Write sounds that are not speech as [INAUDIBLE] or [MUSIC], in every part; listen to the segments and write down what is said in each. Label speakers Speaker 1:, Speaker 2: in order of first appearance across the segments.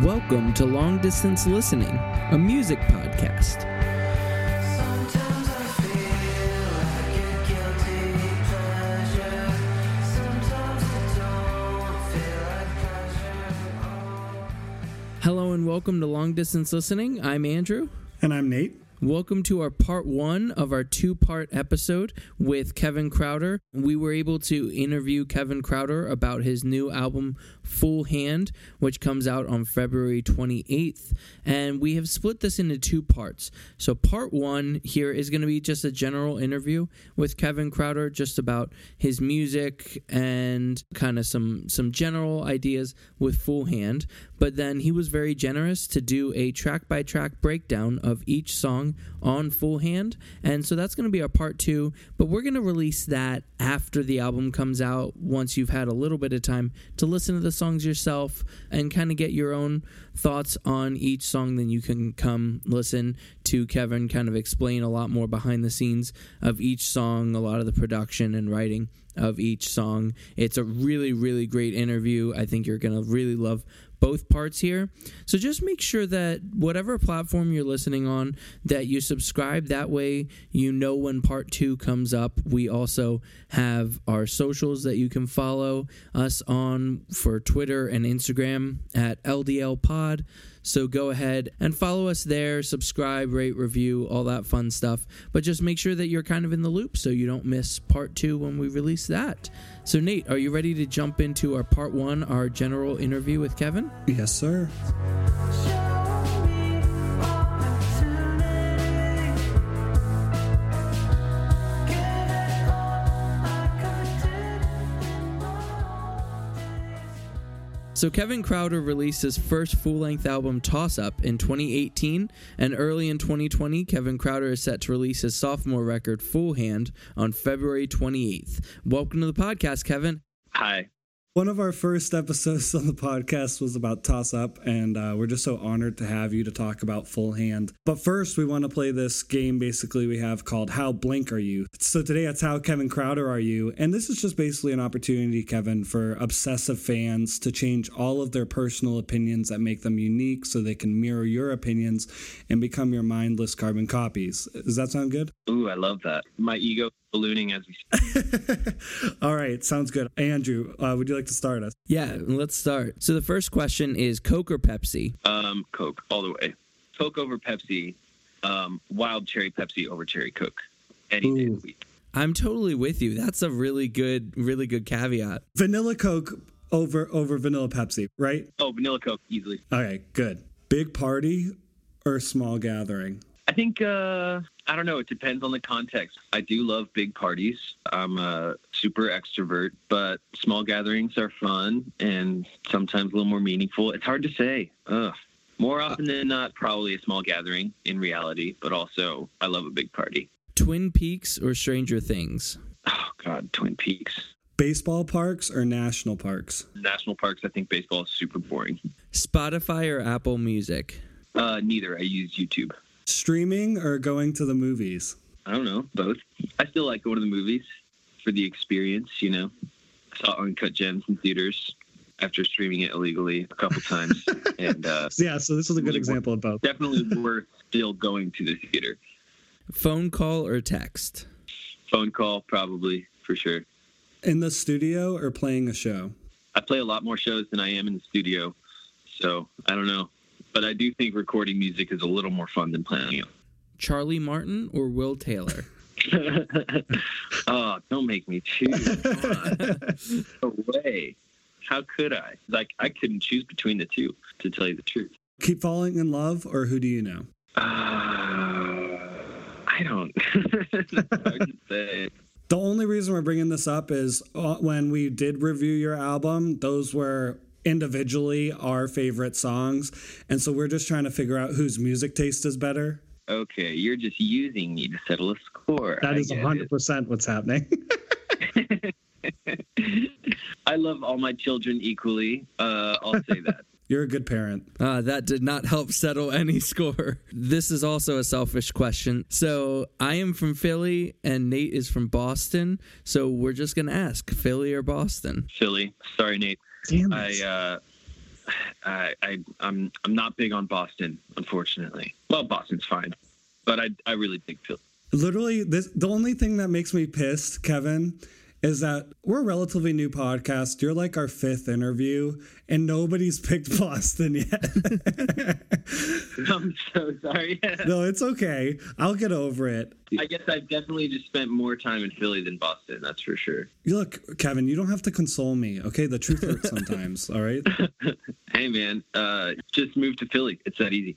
Speaker 1: Welcome to Long Distance Listening, a music podcast.
Speaker 2: Sometimes I feel like a guilty pleasure. Sometimes I don't feel like pleasure.
Speaker 1: Hello and welcome to Long Distance Listening. I'm Andrew.
Speaker 3: And I'm Nate.
Speaker 1: Welcome to our part one of our two part episode with Kevin Krauter. We were able to interview Kevin Krauter about his new album, Full Hand, which comes out on February 28th. And we have split this into two parts. So, part one here is going to be just a general interview with Kevin Krauter, just about his music and kind of some, some general ideas with Full Hand. But then he was very generous to do a track by track breakdown of each song on Full Hand. And so that's going to be our part two. But we're going to release that after the album comes out, once you've had a little bit of time to listen to the songs yourself and kind of get your own thoughts on each song. Then you can come listen to Kevin kind of explain a lot more behind the scenes of each song, a lot of the production and writing of each song. It's a really, really great interview. I think you're going to really love both parts here. So just make sure that whatever platform you're listening on that you subscribe that way you know when part 2 comes up. We also have our socials that you can follow us on for Twitter and Instagram at LDL Pod. So go ahead and follow us there, subscribe, rate, review, all that fun stuff. But just make sure that you're kind of in the loop so you don't miss part 2 when we release that. So Nate, are you ready to jump into our part 1, our general interview with Kevin?
Speaker 3: Yes, sir.
Speaker 1: So Kevin Krauter released his first full-length album Toss Up in 2018, and early in 2020, Kevin Krauter is set to release his sophomore record Full Hand on February 28th. Welcome to the podcast, Kevin.
Speaker 4: Hi.
Speaker 3: One of our first episodes [LAUGHS] on the podcast was about Toss Up, and uh, we're just so honored to have you to talk about Full Hand. But first, we want to play this game basically we have called How Blank Are You? So today it's How Kevin Krauter Are You? And this is just basically an opportunity, Kevin, for obsessive fans to change all of their personal opinions that make them unique so they can mirror your opinions and become your mindless carbon copies. Does that sound good?
Speaker 4: Ooh, I love that. My ego ballooning as we [LAUGHS] speak.
Speaker 3: all right, sounds good. Andrew, uh, would you like to start us?
Speaker 1: Yeah, let's start. So the first question is Coke or Pepsi?
Speaker 4: Um, Coke all the way. Coke over Pepsi. Um, wild cherry Pepsi over cherry Coke. Any day of the week.
Speaker 1: I'm totally with you. That's a really good, really good caveat.
Speaker 3: Vanilla Coke over over vanilla Pepsi, right?
Speaker 4: Oh, vanilla Coke easily.
Speaker 3: Okay, good. Big party or small gathering?
Speaker 4: I think uh, I don't know. It depends on the context. I do love big parties. I'm a super extrovert, but small gatherings are fun and sometimes a little more meaningful. It's hard to say. Ugh. More often than not, probably a small gathering in reality, but also I love a big party.
Speaker 1: Twin Peaks or Stranger Things?
Speaker 4: Oh God, Twin Peaks.
Speaker 3: Baseball parks or national parks?
Speaker 4: National parks. I think baseball is super boring.
Speaker 1: Spotify or Apple Music?
Speaker 4: Uh, neither. I use YouTube.
Speaker 3: Streaming or going to the movies?
Speaker 4: I don't know, both. I still like going to the movies for the experience. You know, I saw Uncut Gems in theaters after streaming it illegally a couple [LAUGHS] times, and uh, [LAUGHS]
Speaker 3: Yeah, so this is a good
Speaker 4: Really
Speaker 3: example of both.
Speaker 4: definitely [LAUGHS] worth still going to the theater.
Speaker 1: Phone call or text?
Speaker 4: Phone call, probably for sure.
Speaker 3: In the studio or playing a show?
Speaker 4: I play a lot more shows than I am in the studio, so I don't know. But I do think recording music is a little more fun than playing it.
Speaker 1: Charlie Martin or Will Taylor? [LAUGHS] [LAUGHS]
Speaker 4: oh, don't make me choose. [LAUGHS] No way. How could I? Like, I couldn't choose between the two, to tell you the truth.
Speaker 3: Keep falling in love or who do you know?
Speaker 4: Uh, I don't. It's hard to say.
Speaker 3: The only reason we're bringing this up is uh, when we did review your album, those were individually our favorite songs. And so we're just trying to figure out whose music taste is better.
Speaker 4: Okay, you're just using me to settle a score.
Speaker 3: That
Speaker 4: I
Speaker 3: is 100% what's happening. [LAUGHS]
Speaker 4: I love all my children equally. Uh, I'll say that. [LAUGHS]
Speaker 3: You're a good parent.
Speaker 1: Uh, that did not help settle any [LAUGHS] score. This is also a selfish question. So I am from Philly and Nate is from Boston. So we're just going to ask Philly or Boston?
Speaker 4: Philly. Sorry, Nate.
Speaker 3: Damn
Speaker 4: I uh, I, I I'm I'm not big on Boston, unfortunately. Well, Boston's fine, but I I really dig Philly.
Speaker 3: Literally, this the only thing that makes me pissed, Kevin, is that we're a relatively new podcast. You're like our fifth interview, and nobody's [LAUGHS] picked Boston yet. [LAUGHS]
Speaker 4: I'm so sorry. [LAUGHS]
Speaker 3: no, it's okay. I'll get over it.
Speaker 4: I guess I've definitely just spent more time in Philly than Boston. That's for sure.
Speaker 3: Look, Kevin, you don't have to console me. Okay, the truth hurts sometimes. all right,
Speaker 4: Hey man, uh, just move to Philly. It's that easy.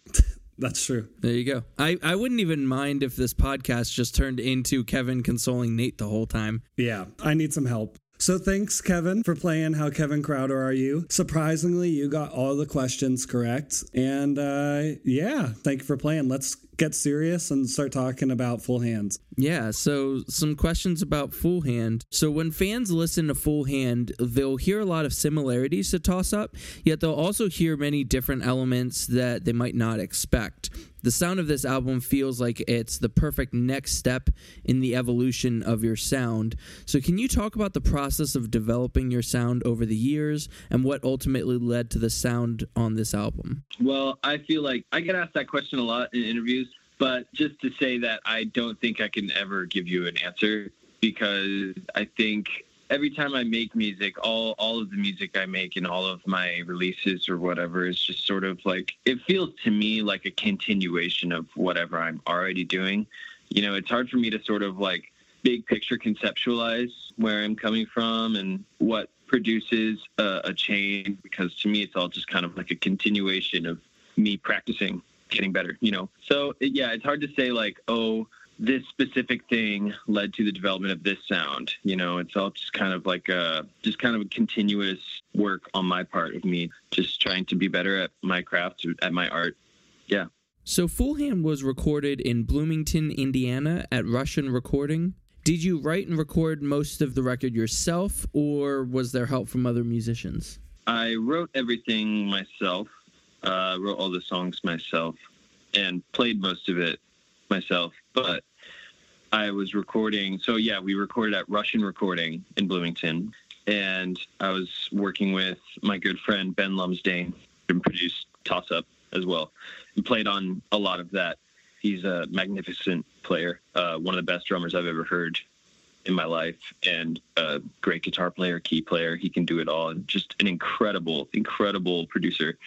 Speaker 3: That's true.
Speaker 1: There you go. I, I wouldn't even mind if this podcast just turned into Kevin consoling Nate the whole time.
Speaker 3: Yeah, I need some help. So thanks, Kevin, for playing How Kevin Krauter Are You? Surprisingly, you got all the questions correct. And uh, yeah, thank you for playing. Let's get serious and start talking about full hands.
Speaker 1: Yeah, so some questions about Full Hand. So when fans listen to Full Hand, they'll hear a lot of similarities to Toss Up, yet they'll also hear many different elements that they might not expect. The sound of this album feels like it's the perfect next step in the evolution of your sound. So can you talk about the process of developing your sound over the years and what ultimately led to the sound on this album?
Speaker 4: Well, I feel like I get asked that question a lot in interviews, but just to say that I don't think I can ever give you an answer because I think every time I make music, all all of the music I make and all of my releases or whatever is just sort of like it feels to me like a continuation of whatever I'm already doing. You know, it's hard for me to sort of like big picture conceptualize where I'm coming from and what produces a, a change because to me it's all just kind of like a continuation of me practicing getting better you know? So it, yeah it's hard to say like oh this specific thing led to the development of this sound you know? It's all just kind of like a just kind of a continuous work on my part of me just trying to be better at my craft at my art. Yeah.
Speaker 1: So Full was recorded in Bloomington, Indiana at Russian Recording. Did you write and record most of the record yourself, or was there help from other musicians?
Speaker 4: I wrote everything myself, uh, wrote all the songs myself, and played most of it myself. But I was recording. So yeah, we recorded at Russian Recording in Bloomington, and I was working with my good friend Ben Lumsdaine and produced Toss Up as well, and played on a lot of that. He's a magnificent player, uh, one of the best drummers I've ever heard in my life and a great guitar player, key player. He can do it all. And just an incredible, incredible producer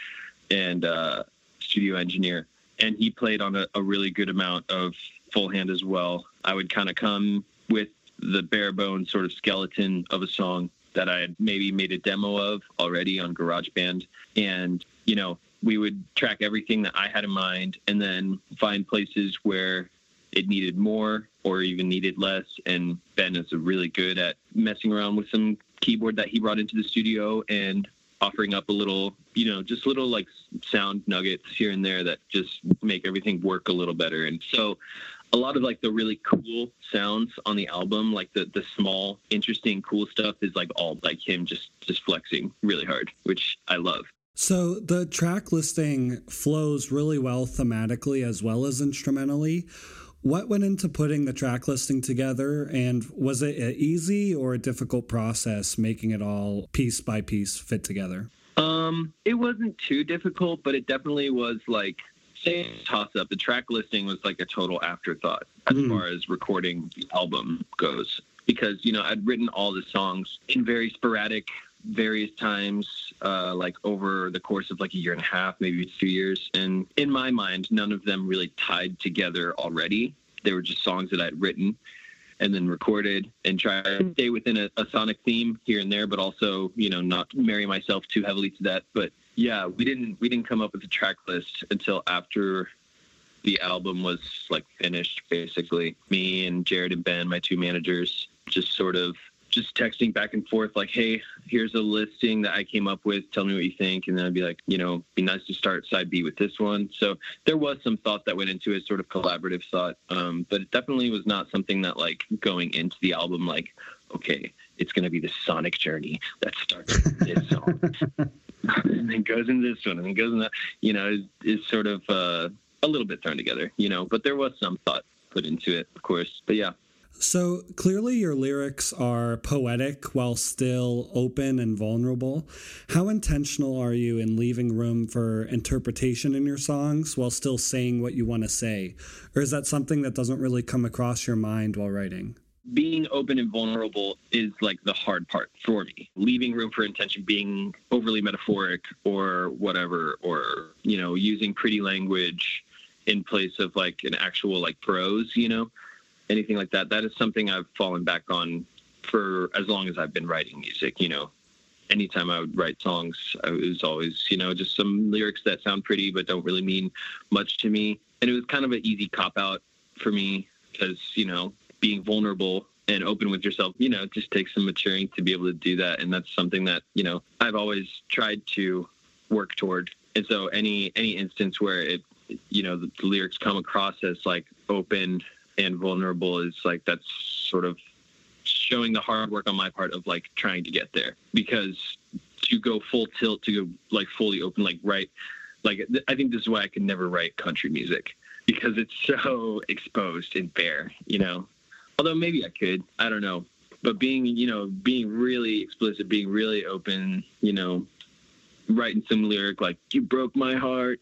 Speaker 4: and uh, studio engineer. And he played on a, a really good amount of full hand as well. I would kind of come with the bare bones sort of skeleton of a song that I had maybe made a demo of already on GarageBand. And, you know, we would track everything that I had in mind and then find places where it needed more or even needed less. And Ben is really good at messing around with some keyboard that he brought into the studio and offering up a little, you know, just little like sound nuggets here and there that just make everything work a little better. And so a lot of like the really cool sounds on the album, like the the small, interesting, cool stuff is like all like him just just flexing really hard, which I love.
Speaker 3: So the track listing flows really well thematically as well as instrumentally. What went into putting the track listing together, and was it an easy or a difficult process making it all piece by piece fit together?
Speaker 4: Um, it wasn't too difficult, but it definitely was like say toss up. The track listing was like a total afterthought as
Speaker 3: Hmm.
Speaker 4: far as recording the album goes. Because, you know, I'd written all the songs in very sporadic various times, uh, like over the course of like a year and a half, maybe two years. And in my mind, none of them really tied together already. They were just songs that I'd written and then recorded and try to stay within a, a sonic theme here and there, but also, you know, not marry myself too heavily to that. But yeah, we didn't we didn't come up with a track list until after the album was like finished basically. Me and Jared and Ben, my two managers, just sort of just texting back and forth like, hey, here's a listing that I came up with. Tell me what you think. And then I'd be like, you know, be nice to start side B with this one. So there was some thought that went into it, sort of collaborative thought. Um, but it definitely was not something that like going into the album, like, okay, it's going to be the sonic journey that starts with this song [LAUGHS] [LAUGHS] and then goes into this one and then goes in that, you know, is, is sort of uh, a little bit thrown together, you know, but there was some thought put into it, of course. But yeah,
Speaker 3: So clearly, your lyrics are poetic while still open and vulnerable. How intentional are you in leaving room for interpretation in your songs while still saying what you want to say? Or is that something that doesn't really come across your mind while writing?
Speaker 4: being open and vulnerable is like the hard part for me. Leaving room for intention, being overly metaphoric or whatever, or you know, using pretty language in place of like an actual like prose, you know, anything like that. That is something I've fallen back on for as long as I've been writing music. You know, anytime I would write songs, I was always you know just some lyrics that sound pretty but don't really mean much to me, and it was kind of an easy cop out for me because you know being vulnerable and open with yourself, you know, it just takes some maturing to be able to do that. And that's something that, you know, I've always tried to work toward. And so any any instance where it you know, the, the lyrics come across as like open and vulnerable is like that's sort of showing the hard work on my part of like trying to get there. Because to go full tilt, to go like fully open, like right like I think this is why I could never write country music because it's so exposed and bare, you know. Although maybe I could, I don't know. But being, you know, being really explicit, being really open, you know, writing some lyric like "You broke my heart,"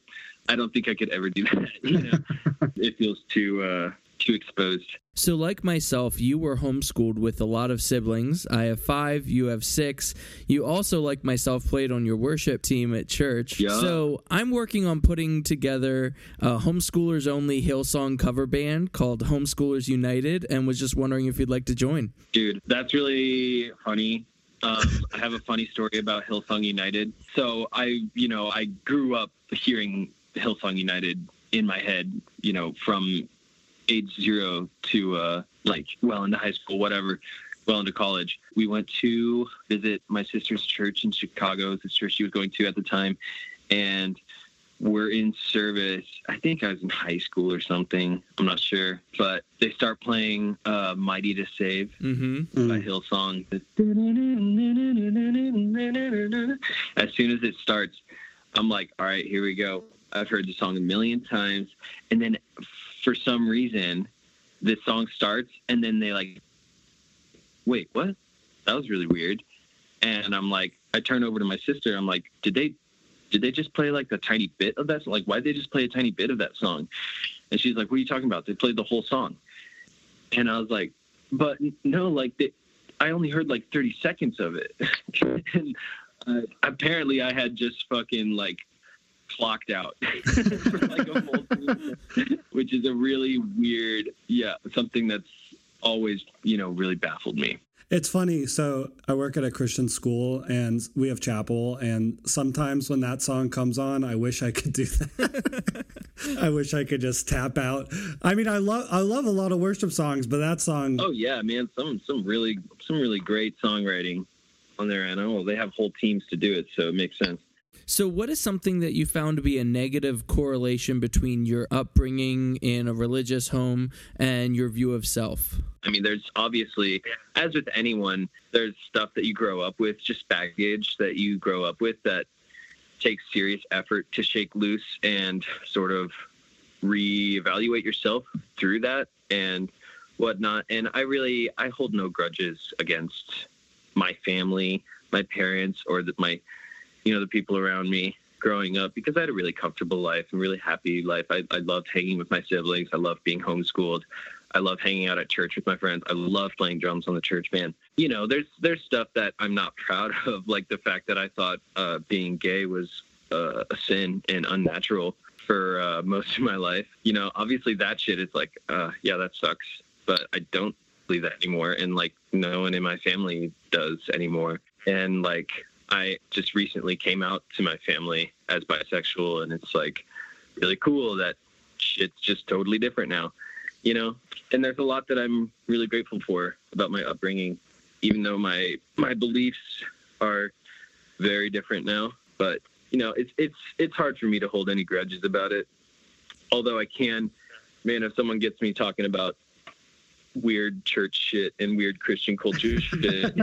Speaker 4: I don't think I could ever do that. You know, [LAUGHS] it feels too uh, too exposed.
Speaker 1: So, like myself, you were homeschooled with a lot of siblings. I have five, you have six. You also, like myself, played on your worship team at church.
Speaker 4: Yeah.
Speaker 1: So, I'm working on putting together a homeschoolers only Hillsong cover band called Homeschoolers United and was just wondering if you'd like to join.
Speaker 4: Dude, that's really funny. Um, [LAUGHS] I have a funny story about Hillsong United. So I, you know, I grew up hearing Hillsong United in my head, you know, from age zero to uh, like well into high school, whatever, well into college. We went to visit my sister's church in Chicago, the church she was going to at the time, and we're in service. I think I was in high school or something. I'm not sure, but they start playing uh, "Mighty to Save."
Speaker 1: Mm-hmm.
Speaker 4: by Hillsong. As soon as it starts, I'm like, all right, here we go. I've heard the song a million times. And then for some reason, this song starts, and then they like, wait, what? That was really weird. And I'm like, I turn over to my sister. I'm like, did they, did they just play like a tiny bit of that? Song? Like, why did they just play a tiny bit of that song? And she's like, what are you talking about? They played the whole song. And I was like, but no, like they, I only heard like 30 seconds of it. [LAUGHS] and uh, apparently I had just fucking like clocked out for [LAUGHS] like a season, which is a really weird, yeah, something that's always, you know, really baffled me.
Speaker 3: It's funny. So I work at a Christian school and we have chapel. And sometimes when that song comes on, I wish I could do [LAUGHS] that. I wish I could just tap out. I mean, I love I love a lot of worship songs, but that song,
Speaker 4: Oh yeah, man, some some really some really great songwriting on their end. Oh, they have whole teams to do it, so it makes sense.
Speaker 1: So, what is something that you found to be a negative correlation between your upbringing in a religious home and your view of self?
Speaker 4: I mean, there's obviously, as with anyone, there's stuff that you grow up with, just baggage that you grow up with that takes serious effort to shake loose and sort of reevaluate yourself through that and whatnot. And I really, I hold no grudges against my family, my parents, or the, my, you know, the people around me growing up because I had a really comfortable life and really happy life. I, I loved hanging with my siblings. I loved being homeschooled. I love hanging out at church with my friends. I love playing drums on the church band. You know, there's there's stuff that I'm not [LAUGHS] proud of, like the fact that I thought uh, being gay was uh, a sin and unnatural for uh, most of my life. You know, obviously that shit is like, uh, yeah, that sucks. But I don't believe that anymore, and like no one in my family does anymore. And like I just recently came out to my family as bisexual, and it's like really cool that shit's just totally different now you know? And there's a lot that i'm really grateful for about my upbringing even though my my beliefs are very different now. But you know it's it's it's hard for me to hold any grudges about it although i can. Man if someone gets me talking about weird church shit and weird Christian culture [LAUGHS] shit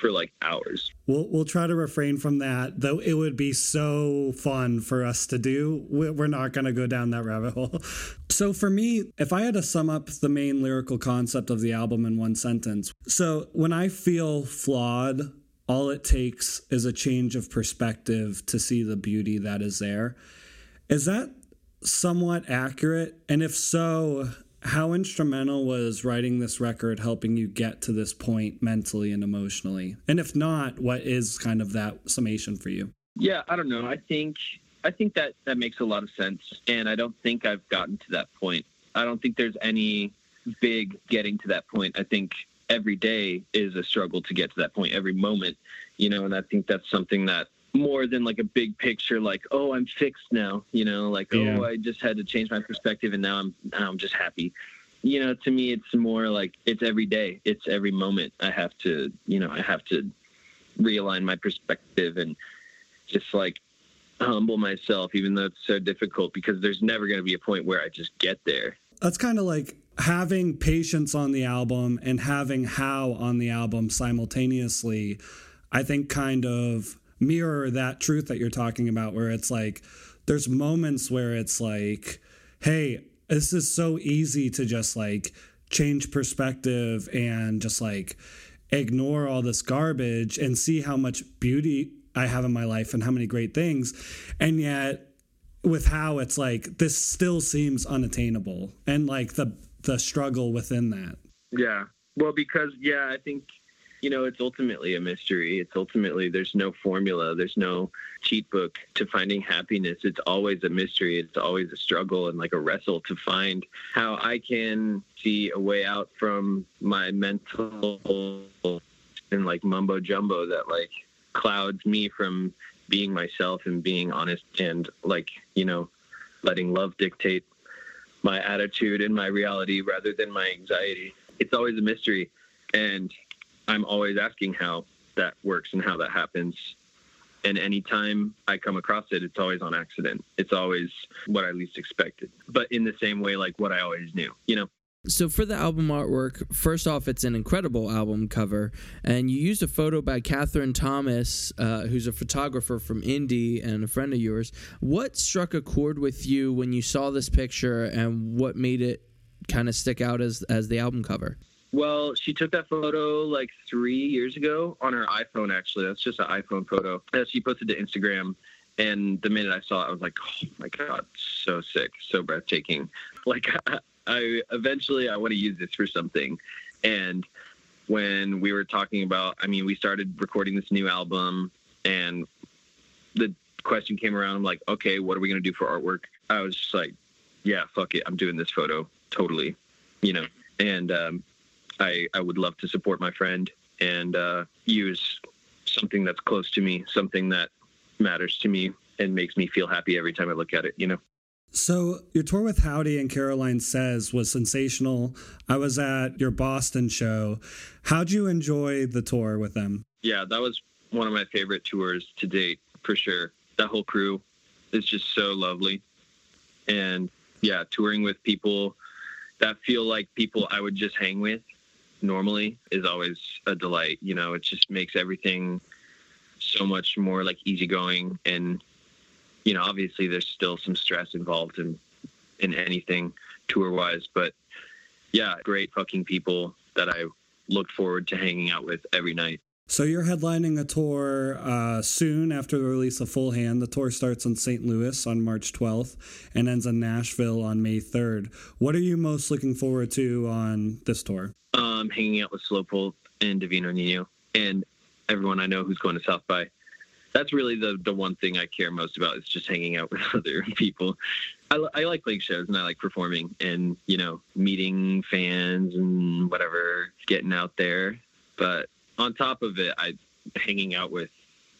Speaker 4: for like hours.
Speaker 3: We'll we'll try to refrain from that, though. It would be so fun for us to do. We- We're not going to go down that rabbit hole. [LAUGHS] So for me, if I had to sum up the main lyrical concept of the album in one sentence, so when I feel flawed, all it takes is a change of perspective to see the beauty that is there. Is that somewhat accurate? And if so, how instrumental was writing this record helping you get to this point mentally and emotionally? And if not, what is kind of that summation for you?
Speaker 4: Yeah, I don't know. I think I think that that makes a lot of sense, and I don't think I've gotten to that point. I don't think there's any big getting to that point. I think every day is a struggle to get to that point. Every moment, you know, and I think that's something that more than like a big picture, like oh, I'm fixed now, you know, like oh,
Speaker 3: Yeah.
Speaker 4: oh, I just had to change my perspective, and now I'm now I'm just happy. You know, to me, it's more like it's every day. It's every moment. I have to, you know, I have to realign my perspective and just like humble myself, even though it's so difficult because there's never going to be a point where I just get there.
Speaker 3: That's kind of like having patience on the album and having how on the album simultaneously, I think kind of mirror that truth that you're talking about, where it's like there's moments where it's like, hey, this is so easy to just like change perspective and just like ignore all this garbage and see how much beauty I have in my life and how many great things. And yet with how it's like this still seems unattainable and like the the struggle within that.
Speaker 4: Yeah. Well, because, yeah, I think, you know, it's ultimately a mystery. It's ultimately, there's no formula, there's no cheat book to finding happiness. It's always a mystery. It's always a struggle and like a wrestle to find how I can see a way out from my mental and like mumbo jumbo that like clouds me from being myself and being honest and like, you know, letting love dictate my attitude and my reality rather than my anxiety. It's always a mystery. And I'm always asking how that works and how that happens. And anytime I come across it, it's always on accident. It's always what I least expected. But in the same way, like what I always knew, you know?
Speaker 1: So for the album artwork, first off, it's an incredible album cover, and you used a photo by Catherine Thomas, uh, who's a photographer from Indy and a friend of yours. What struck a chord with you when you saw this picture, and what made it kind of stick out as as the album cover?
Speaker 4: Well, she took that photo like three years ago on her iPhone, actually. That's just an iPhone photo. she posted to Instagram. And the minute I saw it, I was like, oh my God, so sick, so breathtaking. [LAUGHS] Like, I eventually I want to use this for something. And when we were talking about, I mean, we started recording this new album and the question came around. I'm like, okay, what are we going to do for artwork? I was just like, yeah, fuck it. I'm doing this photo totally, you know, and, um, I, I would love to support my friend and uh, use something that's close to me, something that matters to me and makes me feel happy every time I look at it, you know?
Speaker 3: So your tour with Howdy and Caroline Says was sensational. I was at your Boston show. How'd you enjoy the tour with them?
Speaker 4: Yeah, that was one of my favorite tours to date, for sure. That whole crew is just so lovely. And yeah, touring with people that feel like people I would just hang with normally is always a delight. You know, it just makes everything so much more like easygoing and you know, obviously there's still some stress involved in in anything tour wise, but yeah, great fucking people that I look forward to hanging out with every night.
Speaker 3: So you're headlining a tour uh, soon after the release of Full Hand. The tour starts in St. Louis on March 12th and ends in Nashville on May 3rd. What are you most looking forward to on this tour?
Speaker 4: um, hanging out with Slow Pulp and Divino Niño and everyone I know who's going to South by. That's really the the one thing I care most about is just hanging out [LAUGHS] with other people. I, I like playing shows and I like performing and you know meeting fans and whatever, getting out there. But on top of it, I hanging out with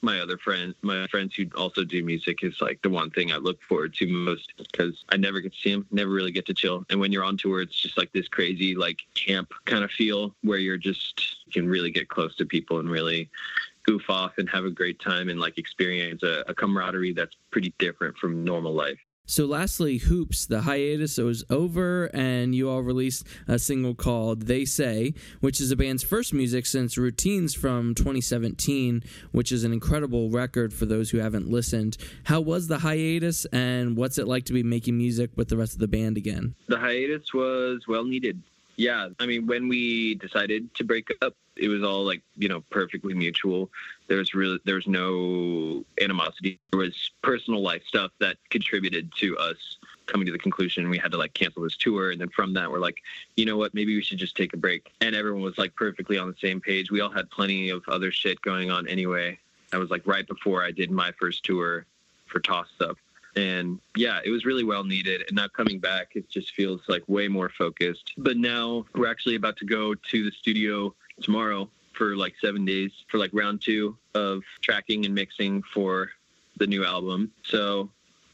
Speaker 4: my other friends, my friends who also do music is like the one thing I look forward to most because I never get to see them, never really get to chill. And when you're on tour, it's just like this crazy like camp kind of feel where you're just you can really get close to people and really goof off and have a great time and like experience a, a camaraderie that's pretty different from normal life.
Speaker 1: So, lastly, Hoops, the hiatus was over, and you all released a single called They Say, which is the band's first music since Routines from 2017, which is an incredible record for those who haven't listened. How was the hiatus, and what's it like to be making music with the rest of the band again?
Speaker 4: The hiatus was well needed. Yeah, I mean, when we decided to break up, it was all like you know perfectly mutual. There was really there was no animosity. There was personal life stuff that contributed to us coming to the conclusion we had to like cancel this tour. And then from that, we're like, you know what, maybe we should just take a break. And everyone was like perfectly on the same page. We all had plenty of other shit going on anyway. That was like right before I did my first tour for Toss Up and yeah it was really well needed and now coming back it just feels like way more focused but now we're actually about to go to the studio tomorrow for like seven days for like round two of tracking and mixing for the new album so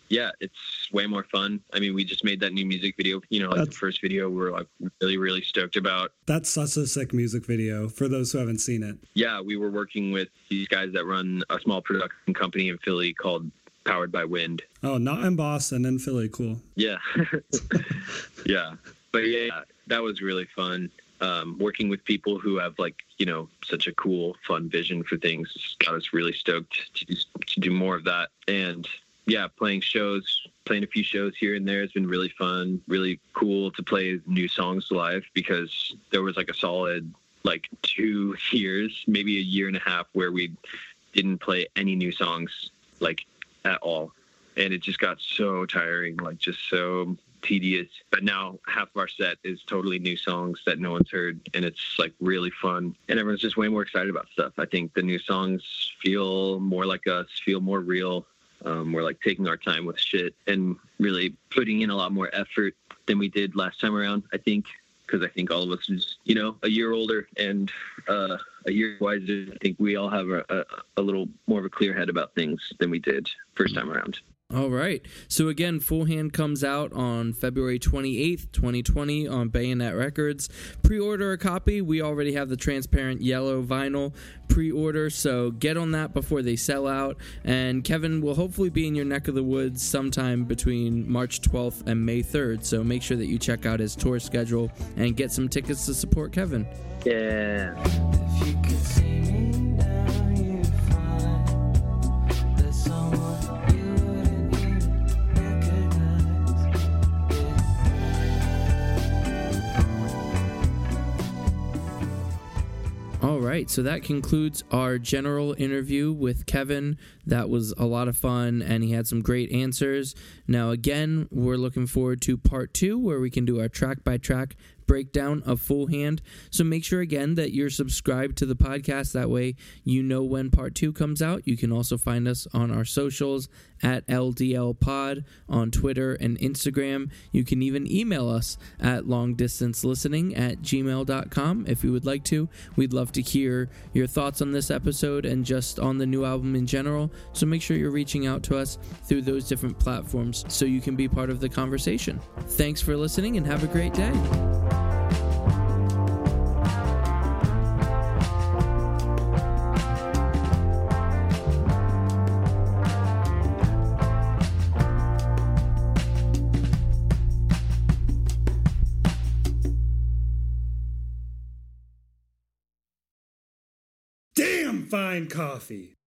Speaker 4: yeah it's way more fun i mean we just made that new music video you know like the first video we're like really really stoked about
Speaker 3: That's such a sick music video for those who haven't seen it.
Speaker 4: yeah, we were working with these guys that run a small production company in Philly called Powered by Wind.
Speaker 3: Oh, not in Boston, in Philly. Cool.
Speaker 4: Yeah. [LAUGHS] yeah. But yeah, that was really fun. Um, working with people who have like, you know, such a cool, fun vision for things got us really stoked to do, to do more of that. And yeah, playing shows, playing a few shows here and there has been really fun, really cool to play new songs live because there was like a solid like two [LAUGHS] years, maybe a year and a half where we didn't play any new songs like at all. And it just got so tiring, like just so tedious. But now half of our set is totally new songs that no one's heard, and it's like really fun. And everyone's just way more excited about stuff. I think the new songs feel more like us, feel more real. Um, we're like taking our time with shit and really putting in a lot more effort than we did last time around. I think because I think all of us is you know a year older and uh, a year wiser. I think we all have a, a, a little more of a clear head about things than we did first time around.
Speaker 1: All right. So again, Full Hand comes out on February 28th, 2020 on Bayonet Records. Pre-order a copy. We already have the transparent yellow vinyl pre-order, so get on that before they sell out. And Kevin will hopefully be in your neck of the woods sometime between March 12th and May 3rd. So make sure that you check out his tour schedule and get some tickets to support Kevin.
Speaker 4: Yeah.
Speaker 1: Right, so that concludes our general interview with Kevin. That was a lot of fun, and he had some great answers. Now, again, we're looking forward to part two, where we can do our track by track breakdown of Full Hand. So make sure, again, that you're subscribed to the podcast. That way, you know when part two comes out. You can also find us on our socials at LDL Pod on Twitter and Instagram. You can even email us at longdistancelistening at gmail.com if you would like to. We'd love to hear your thoughts on this episode and just on the new album in general. So make sure you're reaching out to us through those different platforms so you can be part of the conversation. Thanks for listening and have a great day.
Speaker 3: Fine coffee.